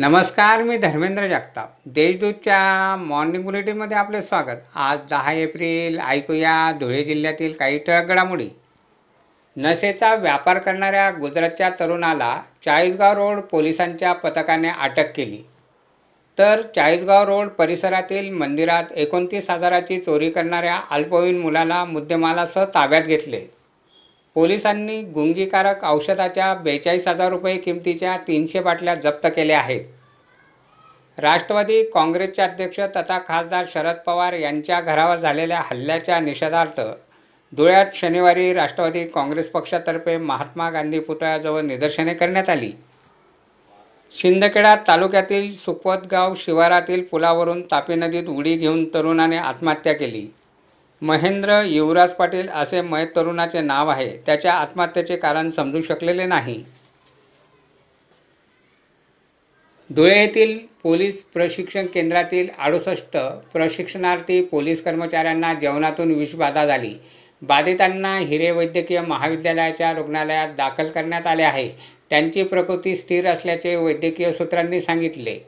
नमस्कार मी धर्मेंद्र जगताप. देशदूतच्या मॉर्निंग बुलेटिनमध्ये आपले स्वागत. आज दहा एप्रिल ऐकूया धुळे जिल्ह्यातील काही ठळक घडामोडी. नशेचा व्यापार करणाऱ्या गुजरातच्या तरुणाला चाळीसगाव रोड पोलिसांच्या पथकाने अटक केली. तर चाळीसगाव रोड परिसरातील मंदिरात एकोणतीस हजाराची चोरी करणाऱ्या अल्पवयीन मुलाला मुद्देमालासह ताब्यात घेतले. पोलिसांनी गुंगीकारक औषधाच्या बेचाळीस हजार रुपये किमतीच्या तीनशे बाटल्या जप्त केल्या आहेत. राष्ट्रवादी काँग्रेसचे अध्यक्ष तथा खासदार शरद पवार यांच्या घरावर झालेल्या हल्ल्याच्या निषेधार्थ धुळ्यात शनिवारी राष्ट्रवादी काँग्रेस पक्षातर्फे महात्मा गांधी पुतळ्याजवळ निदर्शने करण्यात आली. शिंदखेडा तालुक्यातील सुपतगाव शिवारातील पुलावरून तापी नदीत उडी घेऊन तरुणाने आत्महत्या केली. महेंद्र युवराज पाटील असे मय तरुणाचे नाव आहे. त्याच्या आत्महत्येचे कारण समजू शकलेले नाही. धुळे येथील पोलीस प्रशिक्षण केंद्रातील अडुसष्ट प्रशिक्षणार्थी पोलीस कर्मचाऱ्यांना जेवणातून विषबाधा झाली. बाधितांना हिरे वैद्यकीय महाविद्यालयाच्या रुग्णालयात दाखल करण्यात आले आहे. त्यांची प्रकृती स्थिर असल्याचे वैद्यकीय सूत्रांनी सांगितले.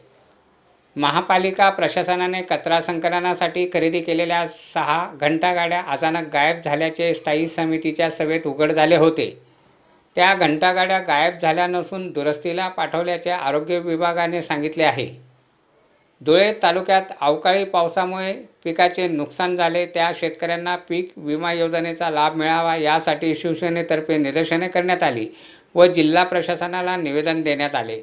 महापालिका प्रशासनाने कचरा संकलनासाठी खरेदी केलेल्या सहा घंटागाड्या अचानक गायब झाल्याचे स्थायी समितीच्या सभेत उघड झाले होते. त्या घंटागाड्या गायब झाल्या नसून दुरुस्तीला पाठवल्याचे आरोग्य विभागाने सांगितले आहे. धुळे तालुक्यात अवकाळी पावसामुळे पिकाचे नुकसान झाले त्या शेतकऱ्यांना पीक विमा योजनेचा लाभ मिळावा यासाठी शिवसेनेतर्फे निदर्शने करण्यात आली व जिल्हा प्रशासनाला निवेदन देण्यात आले.